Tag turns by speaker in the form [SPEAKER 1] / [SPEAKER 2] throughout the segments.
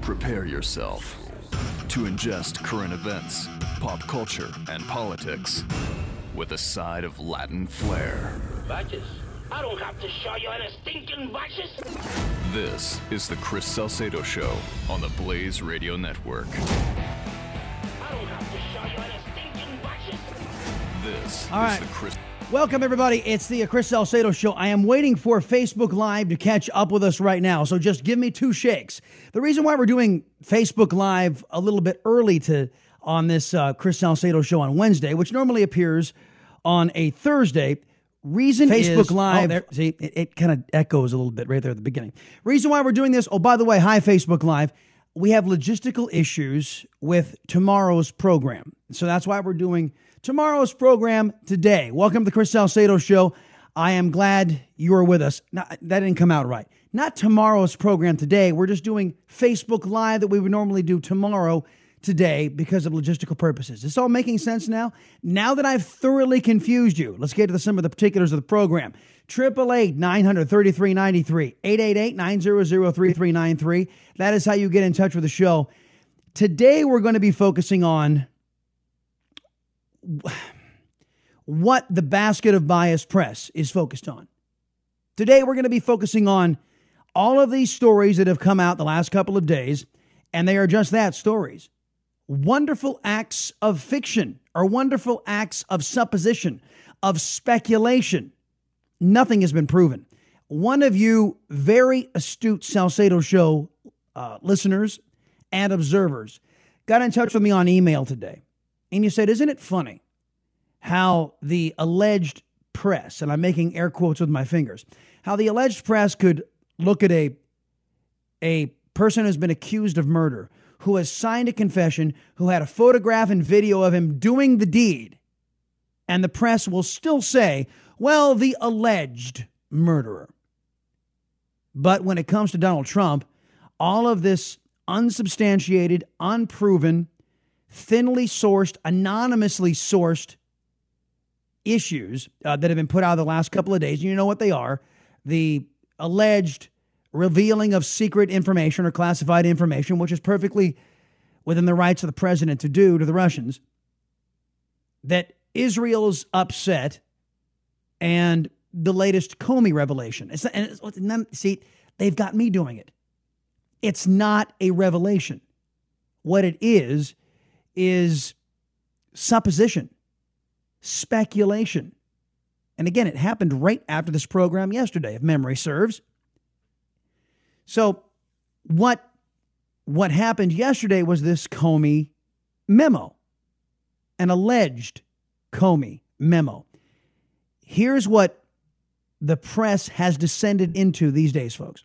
[SPEAKER 1] Prepare yourself to ingest current events, pop culture, and politics with a side of Latin flair.
[SPEAKER 2] Badges? I don't have to show you any stinking badges.
[SPEAKER 1] This is the Chris Salcedo Show on the Blaze Radio Network.
[SPEAKER 2] I don't have to show you any stinking badges.
[SPEAKER 1] This
[SPEAKER 3] All
[SPEAKER 1] is
[SPEAKER 3] right. Welcome, everybody. It's the Chris Salcedo Show. I am waiting for Facebook Live to catch up with us right now, so just give me two shakes. The reason why we're doing Facebook Live a little bit early to on this uh, Chris Salcedo Show on Wednesday, which normally appears on a Thursday. Reason
[SPEAKER 4] Facebook
[SPEAKER 3] is,
[SPEAKER 4] Live.
[SPEAKER 3] Oh, there, see, it, it kind of echoes a little bit right there at the beginning. Reason why we're doing this. Oh, by the way, hi Facebook Live. We have logistical issues with tomorrow's program, so that's why we're doing tomorrow's program today. Welcome to the Chris Salcedo Show. I am glad you are with us. Not, that didn't come out right. Not tomorrow's program today. We're just doing Facebook Live that we would normally do tomorrow today because of logistical purposes. Is this all making sense now? Now that I've thoroughly confused you, let's get to some of the particulars of the program. 888 933 93 888 900 3393. That is how you get in touch with the show. Today, we're going to be focusing on what the basket of bias press is focused on. Today, we're going to be focusing on all of these stories that have come out the last couple of days, and they are just that stories. Wonderful acts of fiction or wonderful acts of supposition, of speculation. Nothing has been proven. One of you very astute Salcedo Show uh, listeners and observers got in touch with me on email today, and you said, Isn't it funny how the alleged press, and I'm making air quotes with my fingers, how the alleged press could look at a, a person who's been accused of murder, who has signed a confession, who had a photograph and video of him doing the deed, and the press will still say, well, the alleged murderer. But when it comes to Donald Trump, all of this unsubstantiated, unproven, thinly sourced, anonymously sourced issues uh, that have been put out the last couple of days, you know what they are the alleged revealing of secret information or classified information, which is perfectly within the rights of the president to do to the Russians, that Israel's upset and the latest Comey revelation. It's, and it's, none, see, they've got me doing it. It's not a revelation. What it is, is supposition, speculation. And again, it happened right after this program yesterday, if memory serves. So, what what happened yesterday was this Comey memo, an alleged Comey memo. Here's what the press has descended into these days, folks.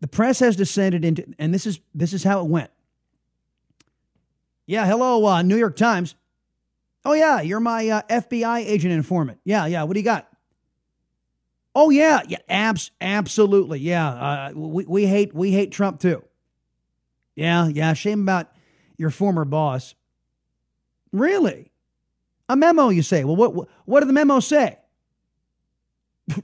[SPEAKER 3] The press has descended into, and this is this is how it went. Yeah, hello, uh, New York Times. Oh yeah, you're my uh, FBI agent informant. Yeah, yeah. What do you got? Oh yeah, yeah. Abs, absolutely. Yeah. Uh, we we hate we hate Trump too. Yeah, yeah. Shame about your former boss. Really? A memo, you say? Well, what what, what did the memo say?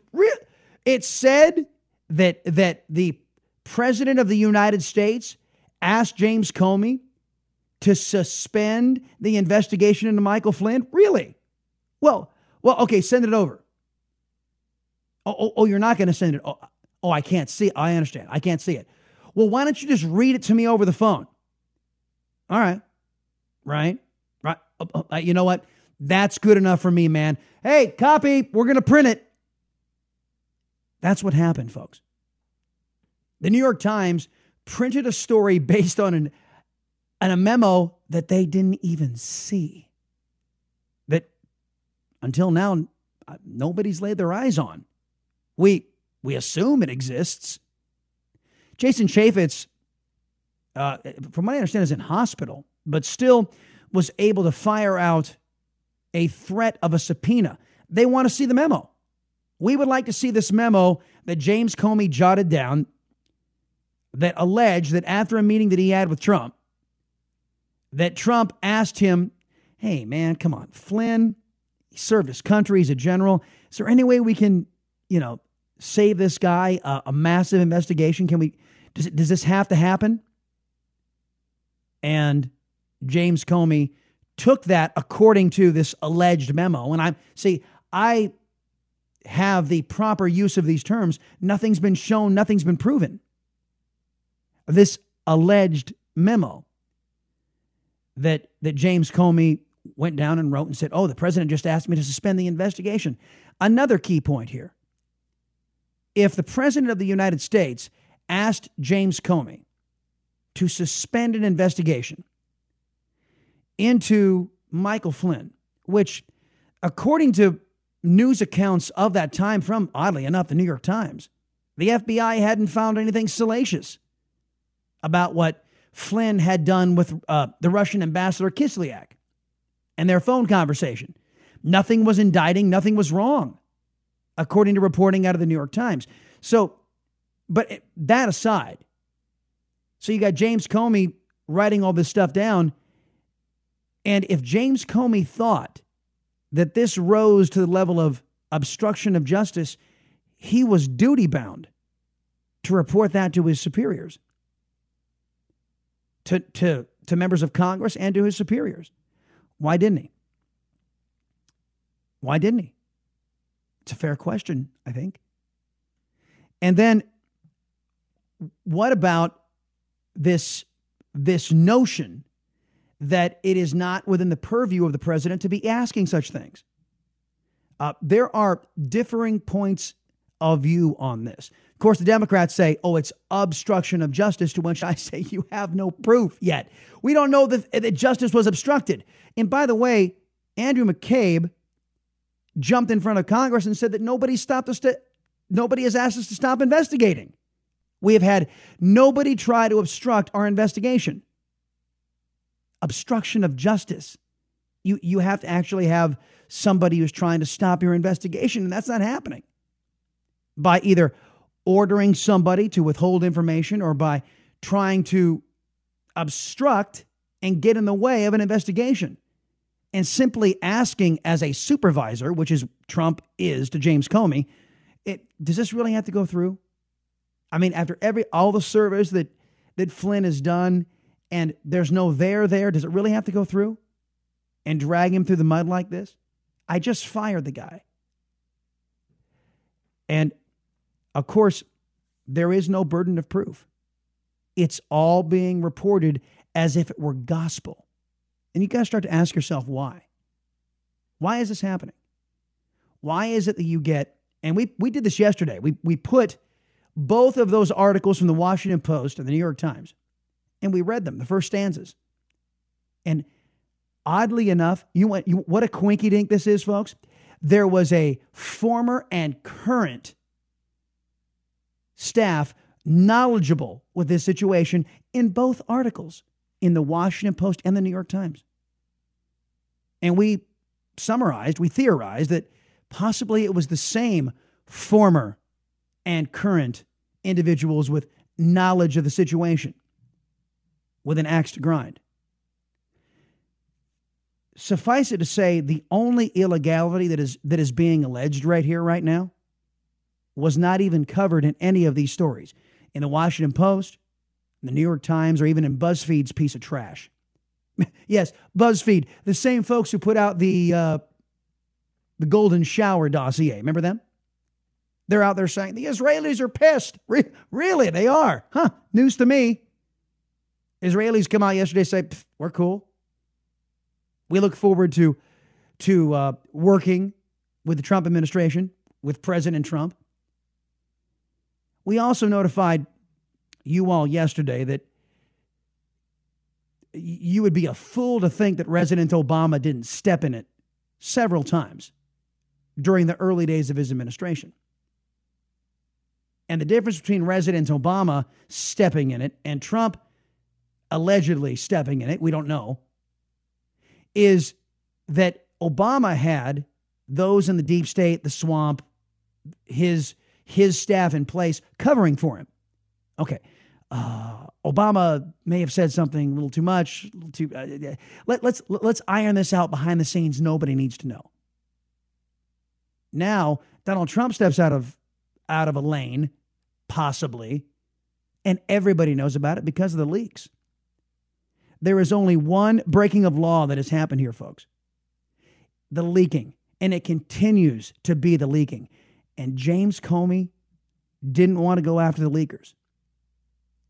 [SPEAKER 3] It said that that the president of the United States asked James Comey to suspend the investigation into Michael Flynn? Really? Well, well, okay, send it over. Oh, oh, oh you're not going to send it. Oh, oh, I can't see. I understand. I can't see it. Well, why don't you just read it to me over the phone? All right. Right. Right. Uh, uh, you know what? That's good enough for me, man. Hey, copy. We're going to print it. That's what happened, folks. The New York Times printed a story based on an, on a memo that they didn't even see. That until now, uh, nobody's laid their eyes on. We, we assume it exists. Jason Chaffetz, uh, from what I understand, is in hospital, but still was able to fire out a threat of a subpoena. They want to see the memo. We would like to see this memo that James Comey jotted down that alleged that after a meeting that he had with Trump, that Trump asked him, Hey, man, come on, Flynn, he served his country, he's a general. Is there any way we can, you know, save this guy a, a massive investigation? Can we, does, it, does this have to happen? And James Comey took that according to this alleged memo. And I see, I have the proper use of these terms. Nothing's been shown, nothing's been proven. This alleged memo that that James Comey went down and wrote and said, "Oh, the president just asked me to suspend the investigation." Another key point here. If the president of the United States asked James Comey to suspend an investigation into Michael Flynn, which according to news accounts of that time from oddly enough the New York Times, the FBI hadn't found anything salacious about what Flynn had done with uh, the Russian ambassador Kislyak and their phone conversation. Nothing was indicting, nothing was wrong, according to reporting out of the New York Times. So, but that aside, so you got James Comey writing all this stuff down. And if James Comey thought that this rose to the level of obstruction of justice, he was duty bound to report that to his superiors to, to, to members of Congress and to his superiors. Why didn't he? Why didn't he? It's a fair question, I think. And then what about this, this notion that it is not within the purview of the president to be asking such things? Uh, there are differing points of view on this. Of course, the Democrats say, oh, it's obstruction of justice, to which I say you have no proof yet. We don't know that, that justice was obstructed. And by the way, Andrew McCabe jumped in front of Congress and said that nobody stopped us to, nobody has asked us to stop investigating. We have had nobody try to obstruct our investigation. Obstruction of justice. You, you have to actually have somebody who's trying to stop your investigation, and that's not happening. By either ordering somebody to withhold information or by trying to obstruct and get in the way of an investigation. And simply asking as a supervisor, which is Trump is to James Comey, it, does this really have to go through? I mean, after every all the service that that Flynn has done, and there's no there there, does it really have to go through and drag him through the mud like this? I just fired the guy. And of course, there is no burden of proof. It's all being reported as if it were gospel. And you got to start to ask yourself why. Why is this happening? Why is it that you get, and we, we did this yesterday, we, we put both of those articles from the Washington Post and the New York Times, and we read them, the first stanzas. And oddly enough, you went, you, what a quinky dink this is, folks. There was a former and current staff knowledgeable with this situation in both articles in the Washington Post and the New York Times. And we summarized, we theorized that possibly it was the same former and current individuals with knowledge of the situation with an axe to grind. Suffice it to say, the only illegality that is, that is being alleged right here, right now, was not even covered in any of these stories in the Washington Post, the New York Times, or even in BuzzFeed's piece of trash. yes, BuzzFeed, the same folks who put out the uh, the Golden Shower dossier. Remember them? They're out there saying the Israelis are pissed. Re- really, they are. Huh? News to me. Israelis come out yesterday say we're cool. We look forward to to uh, working with the Trump administration with President Trump. We also notified you all yesterday that you would be a fool to think that President Obama didn't step in it several times during the early days of his administration. And the difference between President Obama stepping in it and Trump allegedly stepping in it, we don't know, is that Obama had those in the deep state, the swamp, his his staff in place covering for him. Okay. Uh, Obama may have said something a little too much. Little too. Uh, let, let's let's iron this out behind the scenes. Nobody needs to know. Now Donald Trump steps out of out of a lane, possibly, and everybody knows about it because of the leaks. There is only one breaking of law that has happened here, folks. The leaking, and it continues to be the leaking. And James Comey didn't want to go after the leakers.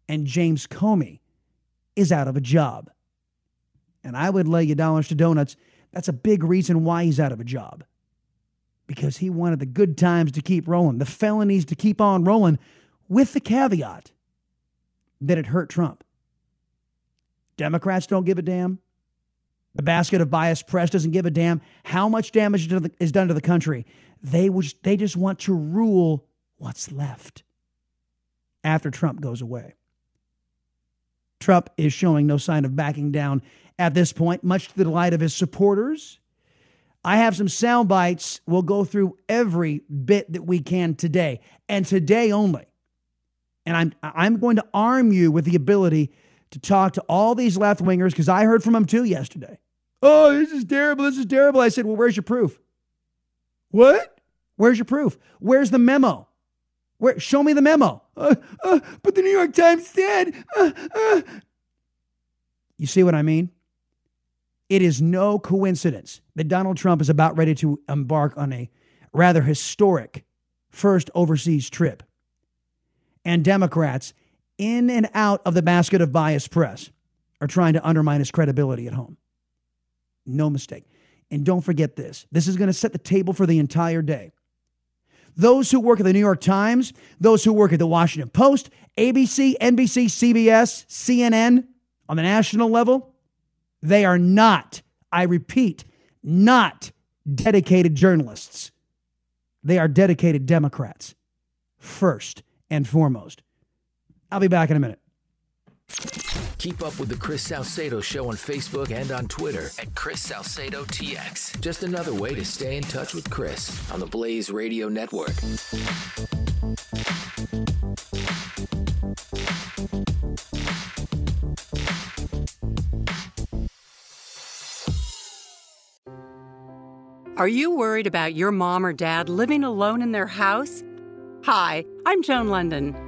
[SPEAKER 3] And James Comey is out of a job. And I would lay you dollars to donuts. That's a big reason why he's out of a job. Because he wanted the good times to keep rolling, the felonies to keep on rolling, with the caveat that it hurt Trump. Democrats don't give a damn. The basket of biased press doesn't give a damn how much damage is done to the country. They, they just want to rule what's left after Trump goes away. Trump is showing no sign of backing down at this point, much to the delight of his supporters. I have some sound bites. We'll go through every bit that we can today, and today only. And I'm I'm going to arm you with the ability to talk to all these left wingers because I heard from them too yesterday. Oh, this is terrible. This is terrible. I said, Well, where's your proof? What? Where's your proof? Where's the memo? Where? Show me the memo. Uh, uh, but the New York Times said. Uh, uh. you see what I mean? It is no coincidence that Donald Trump is about ready to embark on a rather historic first overseas trip. And Democrats in and out of the basket of biased press are trying to undermine his credibility at home. No mistake. And don't forget this this is going to set the table for the entire day. Those who work at the New York Times, those who work at the Washington Post, ABC, NBC, CBS, CNN on the national level, they are not, I repeat, not dedicated journalists. They are dedicated Democrats, first and foremost. I'll be back in a minute.
[SPEAKER 4] Keep up with the Chris Salcedo Show on Facebook and on Twitter at Chris Salcedo TX. Just another way to stay in touch with Chris on the Blaze Radio Network.
[SPEAKER 5] Are you worried about your mom or dad living alone in their house? Hi, I'm Joan London.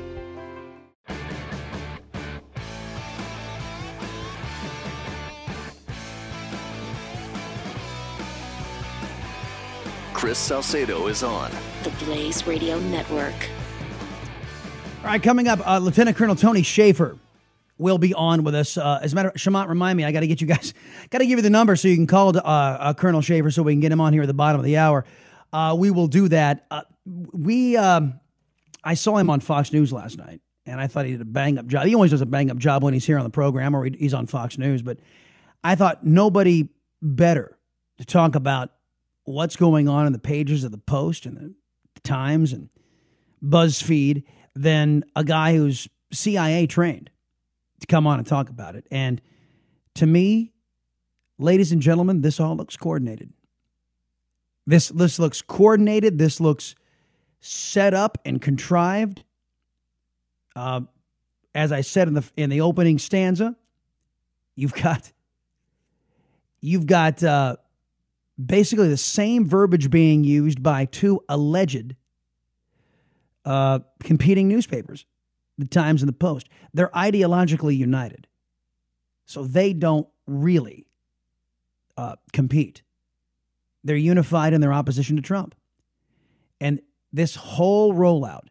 [SPEAKER 1] Chris Salcedo is on
[SPEAKER 6] The Blaze Radio Network.
[SPEAKER 3] All right, coming up, uh, Lieutenant Colonel Tony Shaffer will be on with us. Uh, as a matter of Shamant, remind me, I got to get you guys, got to give you the number so you can call to, uh, uh, Colonel Shaffer so we can get him on here at the bottom of the hour. Uh, we will do that. Uh, we, um, I saw him on Fox News last night, and I thought he did a bang up job. He always does a bang up job when he's here on the program or he's on Fox News, but I thought nobody better to talk about what's going on in the pages of the Post and the Times and BuzzFeed than a guy who's CIA trained to come on and talk about it. And to me, ladies and gentlemen, this all looks coordinated. This this looks coordinated. This looks set up and contrived. Uh, as I said in the in the opening stanza, you've got you've got uh, basically the same verbiage being used by two alleged uh, competing newspapers, the Times and the Post. They're ideologically united, so they don't really uh, compete. They're unified in their opposition to Trump, and this whole rollout,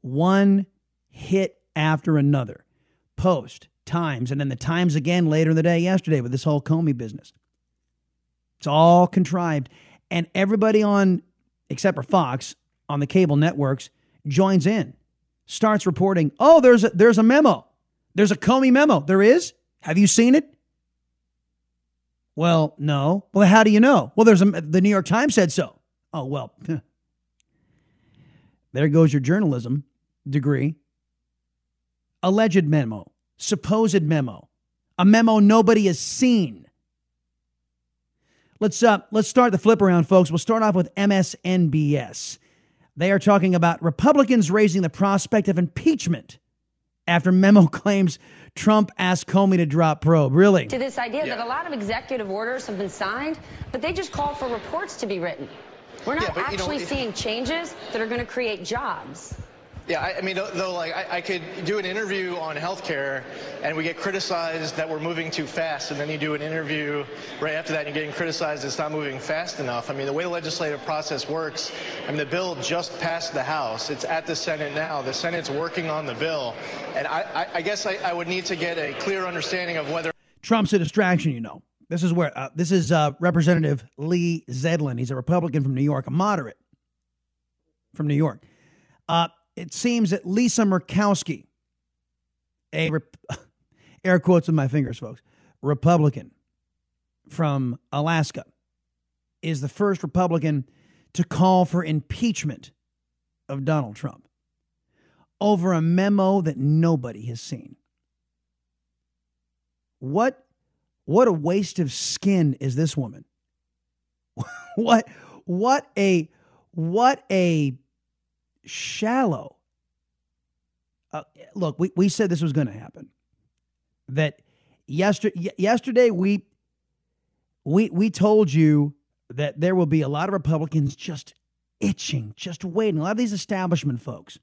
[SPEAKER 3] one hit after another, Post, Times, and then the Times again later in the day yesterday with this whole Comey business. It's all contrived. And everybody on, except for Fox, on the cable networks joins in, starts reporting, oh, there's a, there's a memo. There's a Comey memo. There is? Have you seen it? Well, no. Well, how do you know? Well, there's a, the New York Times said so. Oh, well, there goes your journalism degree. Alleged memo, supposed memo, a memo nobody has seen. Let's uh, let's start the flip around, folks. We'll start off with MSNBS. They are talking about Republicans raising the prospect of impeachment after memo claims Trump asked Comey to drop probe. Really?
[SPEAKER 7] To this idea yeah. that a lot of executive orders have been signed, but they just call for reports to be written. We're not yeah, actually you know, seeing changes that are going to create jobs.
[SPEAKER 8] Yeah, I, I mean, though, like, I, I, could do an interview on healthcare, and we get criticized that we're moving too fast, and then you do an interview right after that, and you're getting criticized it's not moving fast enough. I mean, the way the legislative process works, I mean, the bill just passed the House. It's at the Senate now. The Senate's working on the bill, and I, I guess I, would need to get a clear understanding of whether
[SPEAKER 3] Trump's a distraction. You know, this is where uh, this is uh, Representative Lee Zeldin. He's a Republican from New York, a moderate from New York. Uh, it seems that Lisa Murkowski, a rep- air quotes with my fingers, folks, Republican from Alaska, is the first Republican to call for impeachment of Donald Trump over a memo that nobody has seen. What what a waste of skin is this woman? what what a what a shallow. Uh, look, we, we said this was going to happen. That yesterday, yesterday we we we told you that there will be a lot of Republicans just itching, just waiting. A lot of these establishment folks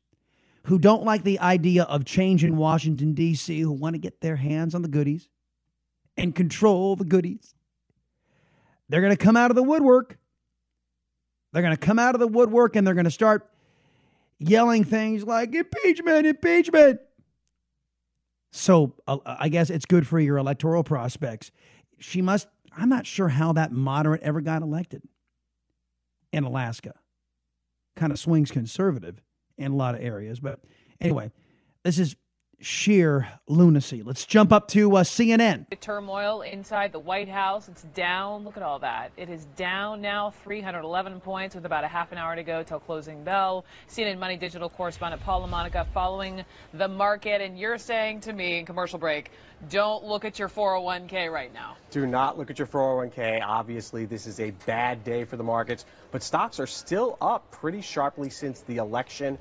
[SPEAKER 3] who don't like the idea of change in Washington D.C., who want to get their hands on the goodies and control the goodies. They're going to come out of the woodwork. They're going to come out of the woodwork and they're going to start yelling things like impeachment, impeachment. So uh, I guess it's good for your electoral prospects. She must, I'm not sure how that moderate ever got elected in Alaska. Kind of swings conservative in a lot of areas. But anyway, this is sheer lunacy. Let's jump up to uh, CNN.
[SPEAKER 9] The turmoil inside the White House, it's down. Look at all that. It is down now 311 points with about a half an hour to go till closing bell. CNN Money Digital correspondent Paul LaMonica following the market. And you're saying to me in commercial break, don't look at your 401k right now.
[SPEAKER 10] Do not look at your 401k. Obviously, this is a bad day for the markets, but stocks are still up pretty sharply since the election.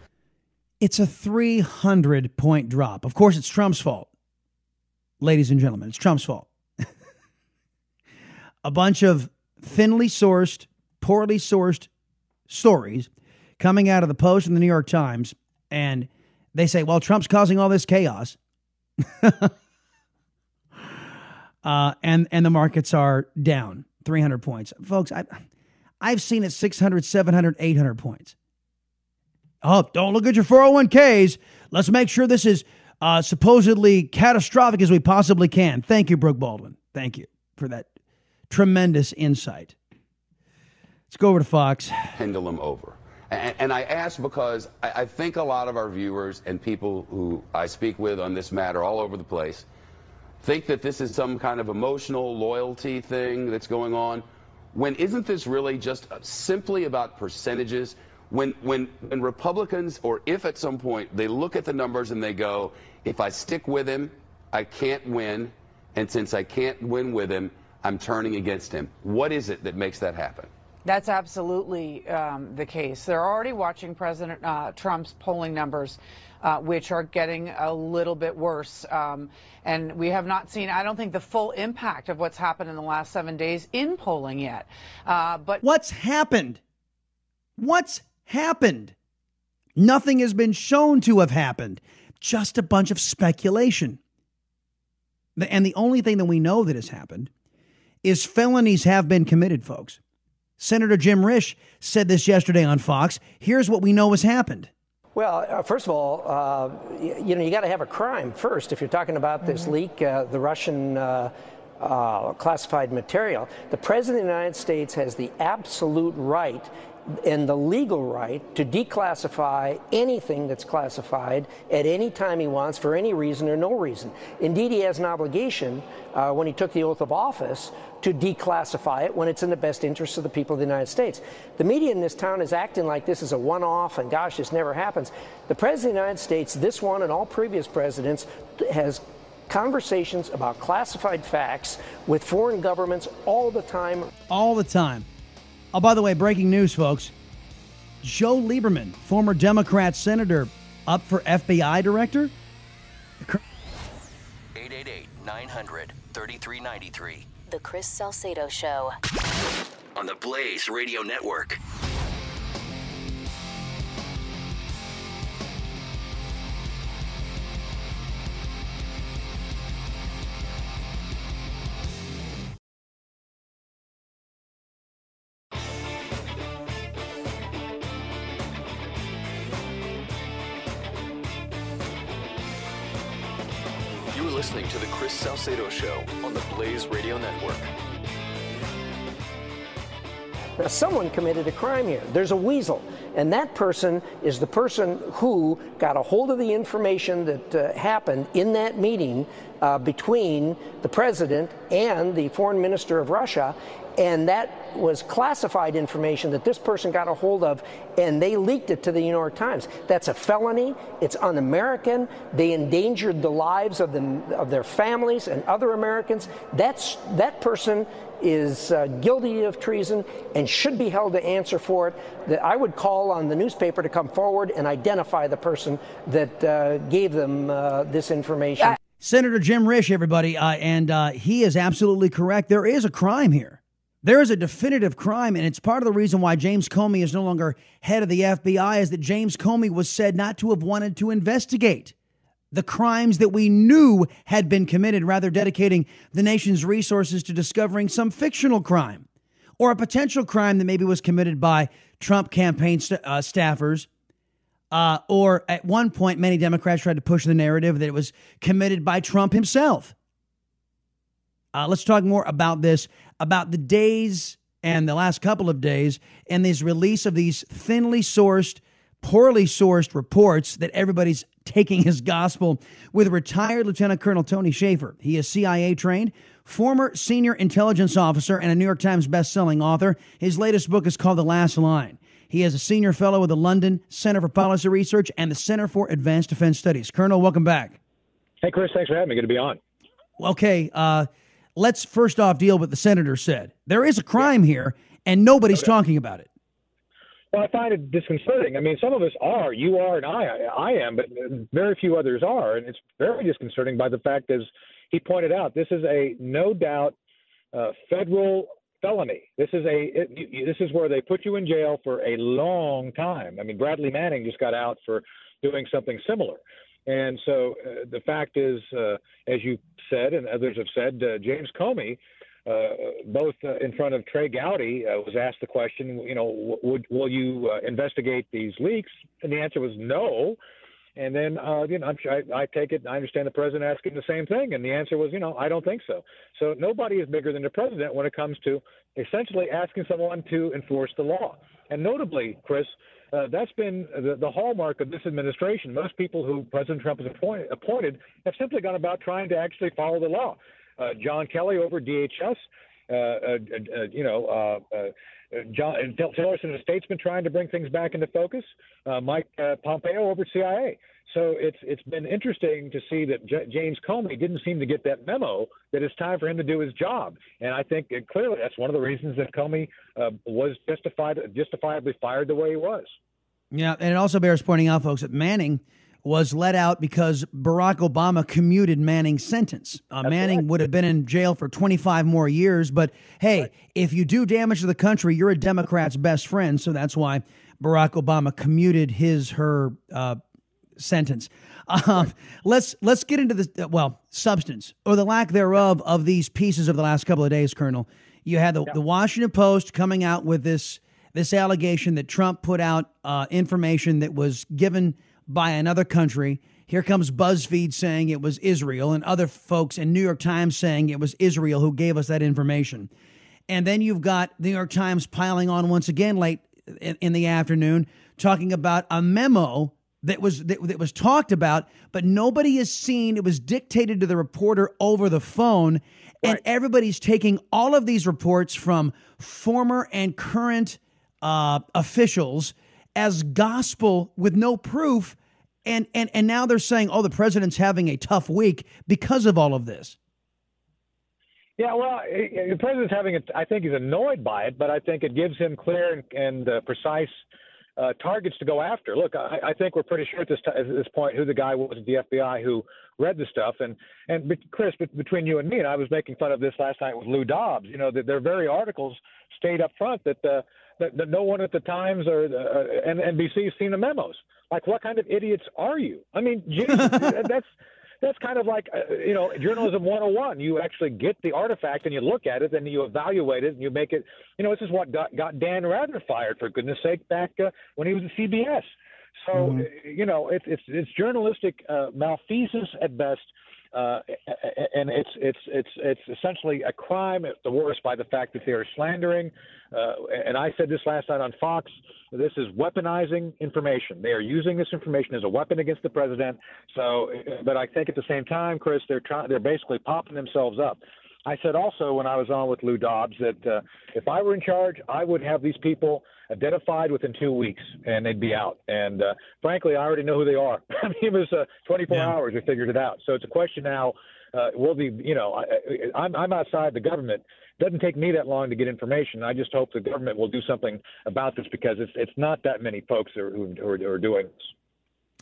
[SPEAKER 3] It's a 300 point drop. Of course, it's Trump's fault. Ladies and gentlemen, it's Trump's fault. a bunch of thinly sourced, poorly sourced stories coming out of the Post and the New York Times, and they say, well, Trump's causing all this chaos. uh, and, and the markets are down 300 points. Folks, I, I've seen it 600, 700, 800 points. Oh, don't look at your 401ks. Let's make sure this is uh, supposedly catastrophic as we possibly can. Thank you, Brooke Baldwin. Thank you for that tremendous insight. Let's go over to Fox.
[SPEAKER 11] Pendulum over. And, and I ask because I, I think a lot of our viewers and people who I speak with on this matter all over the place think that this is some kind of emotional loyalty thing that's going on. When isn't this really just simply about percentages? When, when, when Republicans, or if at some point they look at the numbers and they go, if I stick with him, I can't win, and since I can't win with him, I'm turning against him. What is it that makes that happen?
[SPEAKER 12] That's absolutely um, the case. They're already watching President uh, Trump's polling numbers, uh, which are getting a little bit worse. Um, and we have not seen, I don't think, the full impact of what's happened in the last seven days in polling yet. Uh, but
[SPEAKER 3] what's happened? What's happened? Nothing has been shown to have happened. Just a bunch of speculation. And the only thing that we know that has happened is felonies have been committed, folks. Senator Jim Risch said this yesterday on Fox. Here's what we know has happened.
[SPEAKER 13] Well, uh, first of all, uh, you, know, you got to have a crime first. If you're talking about this mm-hmm. leak, uh, the Russian uh, uh, classified material, the President of the United States has the absolute right and the legal right to declassify anything that's classified at any time he wants for any reason or no reason. Indeed, he has an obligation uh, when he took the oath of office to declassify it when it's in the best interest of the people of the United States. The media in this town is acting like this is a one off and gosh, this never happens. The President of the United States, this one and all previous presidents, has conversations about classified facts with foreign governments all the time.
[SPEAKER 3] All the time. Oh, by the way, breaking news, folks. Joe Lieberman, former Democrat senator, up for FBI director.
[SPEAKER 14] 888 900 3393.
[SPEAKER 6] The Chris Salcedo Show.
[SPEAKER 14] On the Blaze Radio Network.
[SPEAKER 1] Listening to The Chris Salcedo Show on the Blaze Radio Network.
[SPEAKER 13] Now, someone committed a crime here. There's a weasel. And that person is the person who got a hold of the information that uh, happened in that meeting uh, between the president and the foreign minister of Russia. And that was classified information that this person got a hold of, and they leaked it to the New York Times. That's a felony. It's un American. They endangered the lives of, them, of their families and other Americans. That's, that person is uh, guilty of treason and should be held to answer for it. That I would call on the newspaper to come forward and identify the person that uh, gave them uh, this information.
[SPEAKER 3] Senator Jim Risch, everybody, uh, and uh, he is absolutely correct. There is a crime here. There is a definitive crime, and it's part of the reason why James Comey is no longer head of the FBI, is that James Comey was said not to have wanted to investigate the crimes that we knew had been committed, rather dedicating the nation's resources to discovering some fictional crime or a potential crime that maybe was committed by Trump campaign st- uh, staffers. Uh, or at one point, many Democrats tried to push the narrative that it was committed by Trump himself. Uh, let's talk more about this about the days and the last couple of days and this release of these thinly sourced, poorly sourced reports that everybody's taking his gospel with retired Lieutenant Colonel Tony Shaffer. He is CIA trained, former senior intelligence officer, and a New York Times best-selling author. His latest book is called The Last Line. He is a senior fellow with the London Center for Policy Research and the Center for Advanced Defense Studies. Colonel, welcome back.
[SPEAKER 15] Hey, Chris, thanks for having me. Good to be on.
[SPEAKER 3] Okay, uh, let's first off deal with the senator said. There is a crime here, and nobody's okay. talking about it.
[SPEAKER 15] Well, I find it disconcerting. I mean, some of us are, you are, and I, I am, but very few others are, and it's very disconcerting by the fact, as he pointed out, this is a no doubt uh, federal felony. This is a it, this is where they put you in jail for a long time. I mean, Bradley Manning just got out for doing something similar. And so uh, the fact is, uh, as you said and others have said, uh, James Comey, uh, both uh, in front of Trey Gowdy, uh, was asked the question, you know, would will you investigate these leaks? And the answer was no. And then, you know, I'm sure I, I take it. I understand the president asking the same thing, and the answer was, you know, I don't think so. So nobody is bigger than the president when it comes to essentially asking someone to enforce the law. And notably, Chris, uh, that's been the, the, hallmark of this administration. Most people who President Trump has appointed, have simply gone about trying to actually follow the law. Uh, John Kelly over DHS, uh, uh, uh, you know, John Tillerson, a statesman, trying to bring things back into focus. Uh, Mike uh, Pompeo over CIA. So it's it's been interesting to see that J- James Comey didn't seem to get that memo that it's time for him to do his job, and I think uh, clearly that's one of the reasons that Comey uh, was justified justifiably fired the way he was.
[SPEAKER 3] Yeah, and it also bears pointing out, folks, that Manning was let out because Barack Obama commuted Manning's sentence. Uh, Manning right. would have been in jail for 25 more years, but hey, right. if you do damage to the country, you're a Democrat's best friend, so that's why Barack Obama commuted his her uh, sentence. Um, let's let's get into the well substance or the lack thereof of these pieces of the last couple of days, Colonel. You had the, the Washington Post coming out with this this allegation that Trump put out uh, information that was given by another country. Here comes BuzzFeed saying it was Israel, and other folks in New York Times saying it was Israel who gave us that information. And then you've got New York Times piling on once again late in, in the afternoon, talking about a memo that was that, that was talked about, but nobody has seen. It was dictated to the reporter over the phone, and everybody's taking all of these reports from former and current uh, officials as gospel with no proof. And, and, and now they're saying, oh, the president's having a tough week because of all of this.
[SPEAKER 15] Yeah, well, the president's having it. I think he's annoyed by it, but I think it gives him clear and, and uh, precise uh, targets to go after. Look, I, I think we're pretty sure at this, t- at this point who the guy was at the FBI who read the stuff. And and Chris, between you and me, and I was making fun of this last night with Lou Dobbs. You know, that their very articles stayed up front that uh, that, that no one at the Times or uh, NBC has seen the memos. Like, what kind of idiots are you? I mean, Jesus, that's that's kind of like uh, you know journalism 101 you actually get the artifact and you look at it and you evaluate it and you make it you know this is what got, got dan rather fired for goodness sake back uh, when he was at cbs so mm-hmm. You know it's it's it's journalistic uh, malfeasance at best uh, and it's it's it's it's essentially a crime at the worst by the fact that they are slandering. Uh, and I said this last night on Fox. This is weaponizing information. They are using this information as a weapon against the president. So, but I think at the same time, Chris, they're trying. They're basically popping themselves up. I said also when I was on with Lou Dobbs that uh, if I were in charge, I would have these people identified within two weeks and they'd be out. And uh, frankly, I already know who they are. I mean, it was uh, 24 yeah. hours. We figured it out. So it's a question now. Uh, will be, you know, I, I'm, I'm outside the government. It doesn't take me that long to get information. I just hope the government will do something about this because it's it's not that many folks who, who, are, who are doing this.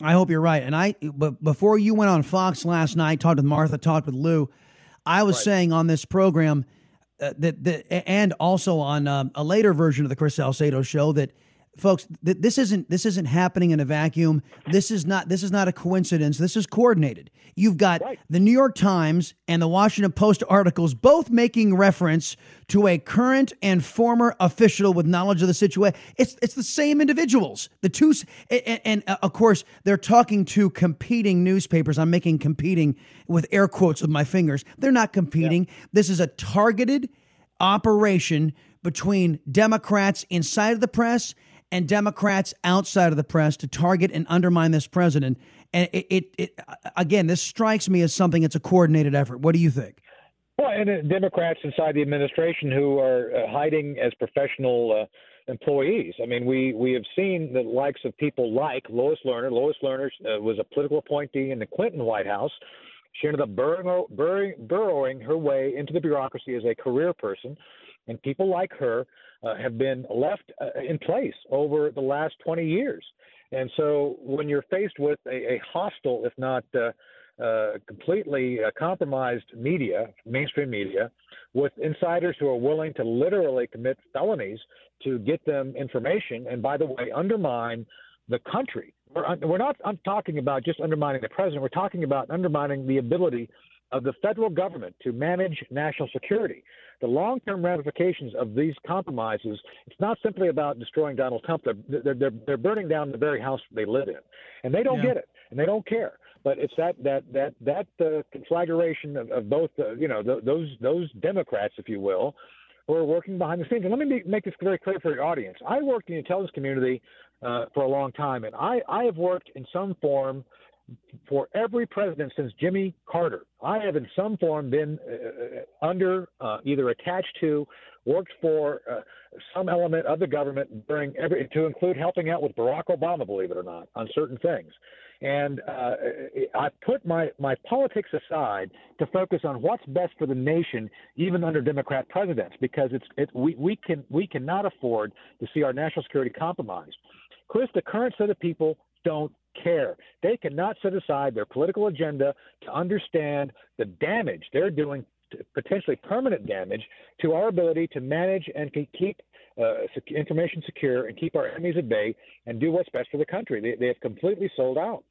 [SPEAKER 3] I hope you're right. And I, but before you went on Fox last night, talked with Martha, talked with Lou. I was right. saying on this program uh, that, that, and also on um, a later version of the Chris Salcedo show that folks th- this isn't this isn't happening in a vacuum. This is not this is not a coincidence. This is coordinated. You've got right. the new york times and the washington post articles both making reference to a current and former official with knowledge of the situation it's it's the same individuals. The two and, and uh, of course they're talking to competing newspapers. I'm making competing with air quotes with my fingers. They're not competing. Yeah. this is a targeted operation between democrats inside of the press and Democrats outside of the press to target and undermine this president. And it, it, it again, this strikes me as something that's a coordinated effort. What do you think?
[SPEAKER 15] Well, and uh, Democrats inside the administration who are uh, hiding as professional uh, employees. I mean, we we have seen the likes of people like Lois Lerner. Lois Lerner uh, was a political appointee in the Clinton White House. She ended up burrowing, burrowing, burrowing her way into the bureaucracy as a career person, and people like her uh, have been left uh, in place over the last 20 years. And so when you're faced with a, a hostile, if not uh, uh, completely uh, compromised media, mainstream media, with insiders who are willing to literally commit felonies to get them information, and by the way, undermine the country. We're, we're not I'm talking about just undermining the president. We're talking about undermining the ability of the federal government to manage national security. The long term ramifications of these compromises, it's not simply about destroying Donald Trump. They're, they're, they're burning down the very house they live in. And they don't yeah. get it, and they don't care. But it's that that that that uh, conflagration of, of both, uh, you know, th- those those Democrats, if you will, who are working behind the scenes. And let me make this very clear for your audience. I worked in the intelligence community uh, for a long time, and I I have worked in some form for every president since Jimmy Carter. I have, in some form, been uh, uh, under, uh, either attached to, worked for uh, some element of the government during every, to include helping out with Barack Obama, believe it or not, on certain things. And uh, I put my, my politics aside to focus on what's best for the nation, even under Democrat presidents, because it's it, we, we can we cannot afford to see our national security compromised. Chris, the current set of people don't care. They cannot set aside their political agenda to understand the damage they're doing, potentially permanent damage, to our ability to manage and keep uh, information secure and keep our enemies at bay and do what's best for the country. They, they have completely sold out.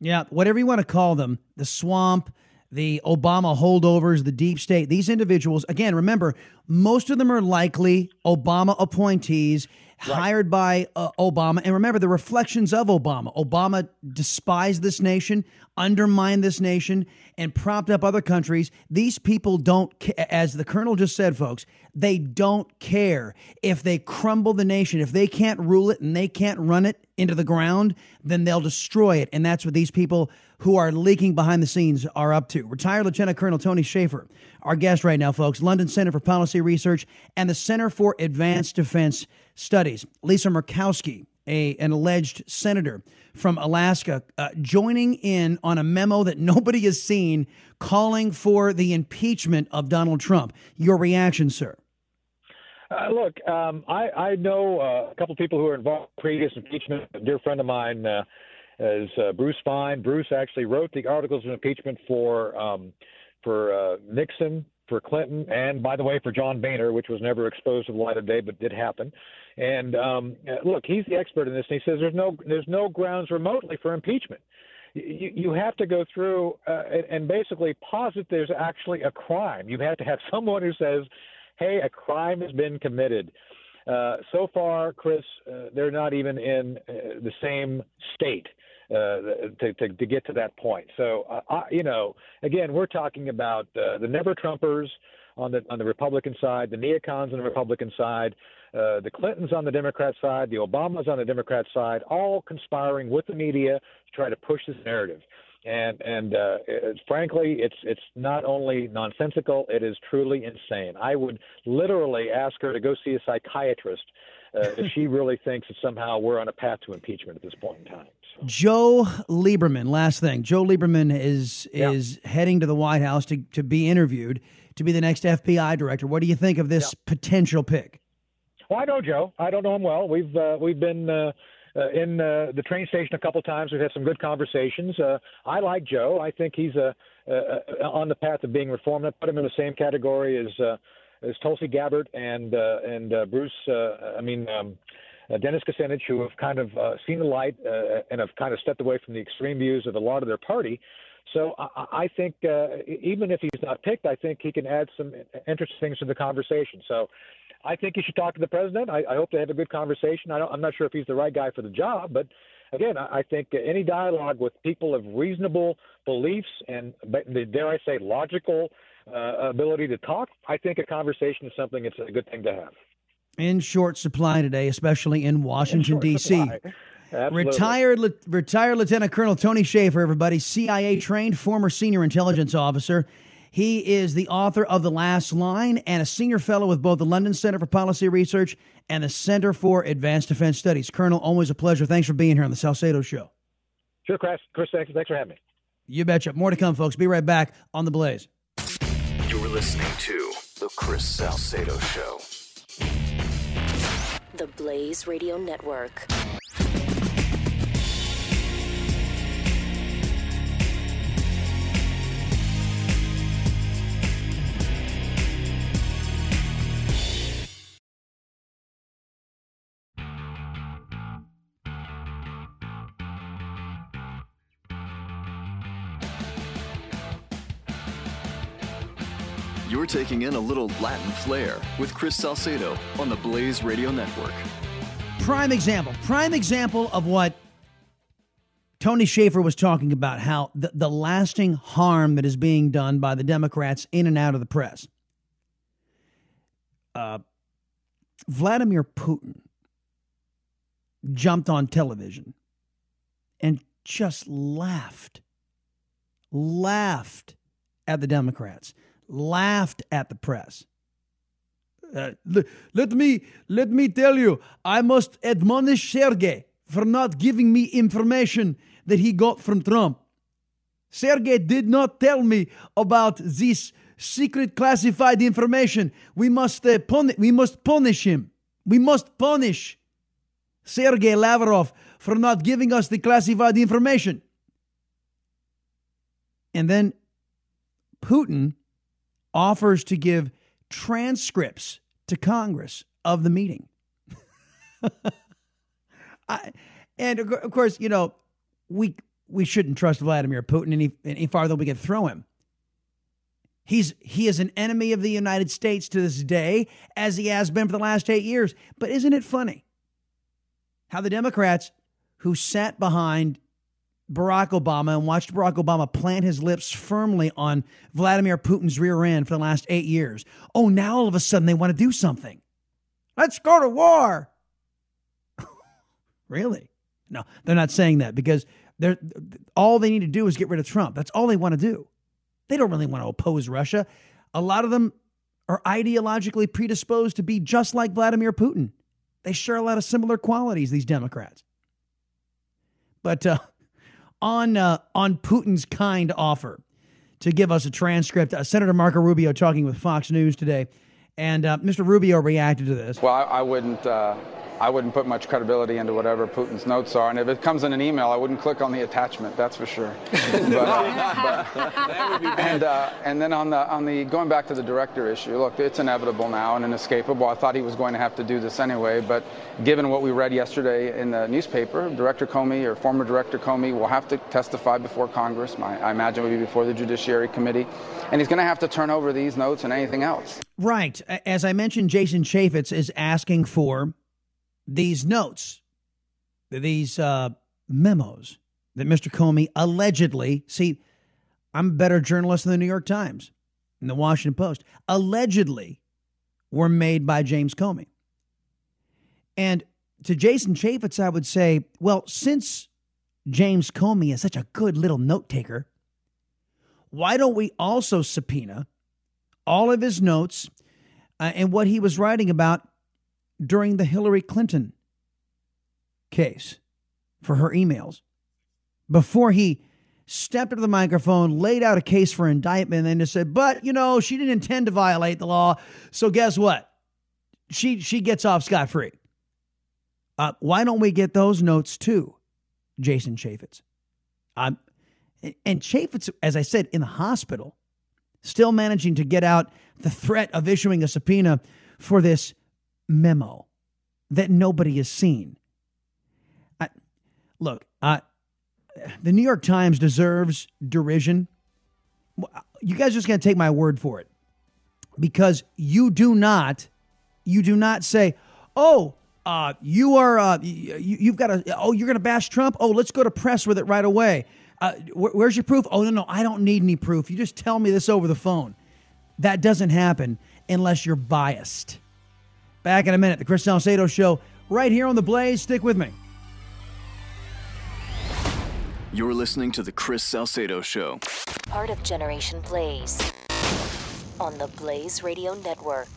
[SPEAKER 3] Yeah, whatever you want to call them, the swamp, the Obama holdovers, the deep state, these individuals, again, remember, most of them are likely Obama appointees right. hired by uh, Obama. And remember, the reflections of Obama. Obama despised this nation, undermined this nation, and propped up other countries. These people don't, as the colonel just said, folks, they don't care if they crumble the nation. If they can't rule it and they can't run it into the ground, then they'll destroy it. And that's what these people who are leaking behind the scenes are up to. Retired Lieutenant Colonel Tony Shaffer, our guest right now, folks, London Center for Policy Research and the Center for Advanced Defense Studies. Lisa Murkowski, a, an alleged senator from Alaska, uh, joining in on a memo that nobody has seen calling for the impeachment of Donald Trump. Your reaction, sir?
[SPEAKER 15] Uh, look, um, I, I, know uh, a couple of people who are involved in previous impeachment. A dear friend of mine uh, is uh, Bruce Fein. Bruce actually wrote the articles of impeachment for um, for uh, Nixon, for Clinton, and by the way, for John Boehner, which was never exposed to the light of day, but did happen. And um, look, he's the expert in this, and he says there's no there's no grounds remotely for impeachment. You, you have to go through uh, and basically posit there's actually a crime. You have to have someone who says, "Hey, a crime has been committed." Uh, so far, Chris, uh, they're not even in uh, the same state uh, to, to, to get to that point. So, I, you know, again, we're talking about uh, the never Trumpers on the on the Republican side, the neocons on the Republican side, uh, the Clintons on the Democrat side, the Obamas on the Democrat side, all conspiring with the media to try to push this narrative. And and uh, it, frankly, it's it's not only nonsensical; it is truly insane. I would literally ask her to go see a psychiatrist uh, if she really thinks that somehow we're on a path to impeachment at this point in time. So.
[SPEAKER 3] Joe Lieberman, last thing. Joe Lieberman is is yeah. heading to the White House to, to be interviewed to be the next FBI director. What do you think of this yeah. potential pick?
[SPEAKER 15] Well, I know Joe. I don't know him well. We've uh, we've been uh, uh, in uh, the train station a couple times. We've had some good conversations. Uh, I like Joe. I think he's uh, uh, on the path of being reformed. I put him in the same category as uh, as Tulsi Gabbard and uh, and uh, Bruce. Uh, I mean. Um, uh, Dennis Kucinich, who have kind of uh, seen the light uh, and have kind of stepped away from the extreme views of a lot of their party. So I, I think uh, even if he's not picked, I think he can add some interesting things to the conversation. So I think he should talk to the president. I, I hope they have a good conversation. I am not sure if he's the right guy for the job, but again, I, I think any dialogue with people of reasonable beliefs and, dare I say, logical uh, ability to talk, I think a conversation is something it's a good thing to have.
[SPEAKER 3] In short supply today, especially in Washington, D.C. Retired, retired Lieutenant Colonel Tony Shaffer, everybody, CIA trained, former senior intelligence officer. He is the author of The Last Line and a senior fellow with both the London Center for Policy Research and the Center for Advanced Defense Studies. Colonel, always a pleasure. Thanks for being here on the Salcedo Show.
[SPEAKER 15] Sure, Chris. Chris, thanks, thanks for having me.
[SPEAKER 3] You betcha. More to come, folks. Be right back on The Blaze.
[SPEAKER 14] You're listening to The Chris Salcedo Show.
[SPEAKER 6] The Blaze Radio Network.
[SPEAKER 1] You're taking in a little Latin flair with Chris Salcedo on the Blaze Radio Network.
[SPEAKER 3] Prime example, prime example of what Tony Shaffer was talking about how the, the lasting harm that is being done by the Democrats in and out of the press. Uh, Vladimir Putin jumped on television and just laughed, laughed at the Democrats laughed at the press. Uh, l- let me let me tell you, I must admonish Sergey for not giving me information that he got from Trump. Sergey did not tell me about this secret classified information. We must uh, we must punish him. We must punish Sergey Lavrov for not giving us the classified information. And then Putin offers to give transcripts to Congress of the meeting. I, and of course, you know, we we shouldn't trust Vladimir Putin any any farther than we can throw him. He's he is an enemy of the United States to this day, as he has been for the last eight years. But isn't it funny how the Democrats who sat behind Barack Obama and watched Barack Obama plant his lips firmly on Vladimir Putin's rear end for the last eight years. Oh, now all of a sudden they want to do something. Let's go to war. really? No, they're not saying that because they're all they need to do is get rid of Trump. That's all they want to do. They don't really want to oppose Russia. A lot of them are ideologically predisposed to be just like Vladimir Putin. They share a lot of similar qualities, these Democrats. But uh, on uh, on Putin's kind offer to give us a transcript. Uh, Senator Marco Rubio talking with Fox News today, and uh, Mr. Rubio reacted to this.
[SPEAKER 16] Well, I, I wouldn't. Uh, I wouldn't put much credibility into whatever Putin's notes are, and if it comes in an email, I wouldn't click on the attachment. That's for sure. but, but, and uh, and then on the on the going back to the director issue, look, it's inevitable now and inescapable. I thought he was going to have to do this anyway, but given what we read yesterday in the newspaper, Director Comey or former Director Comey will have to testify before Congress. I, I imagine it will be before the Judiciary Committee, and he's going to have to turn over these notes and anything else.
[SPEAKER 3] Right. As I mentioned, Jason Chaffetz is asking for these notes, these uh, memos that Mr. Comey allegedly, see, I'm a better journalist than the New York Times and the Washington Post, allegedly were made by James Comey. And to Jason Chaffetz, I would say, well, since James Comey is such a good little note taker, why don't we also subpoena all of his notes uh, and what he was writing about during the Hillary Clinton case for her emails before he stepped up to the microphone, laid out a case for indictment, and then just said, but, you know, she didn't intend to violate the law. So guess what? She, she gets off scot free. Uh, why don't we get those notes too, Jason Chaffetz? Um, and Chaffetz, as I said, in the hospital, still managing to get out the threat of issuing a subpoena for this memo that nobody has seen. I, look, uh, the New York Times deserves derision. You guys are just going to take my word for it because you do not, you do not say, "Oh, uh, you are, uh, you, have got to, oh, you're going to bash Trump. Oh, let's go to press with it right away. Uh, wh- where's your proof? Oh, no, no, I don't need any proof. You just tell me this over the phone. That doesn't happen unless you're biased. Back in a minute, the Chris Salcedo Show, right here on the Blaze. Stick with me.
[SPEAKER 14] You're listening to the Chris Salcedo Show.
[SPEAKER 6] Part of Generation Blaze on the Blaze Radio Network.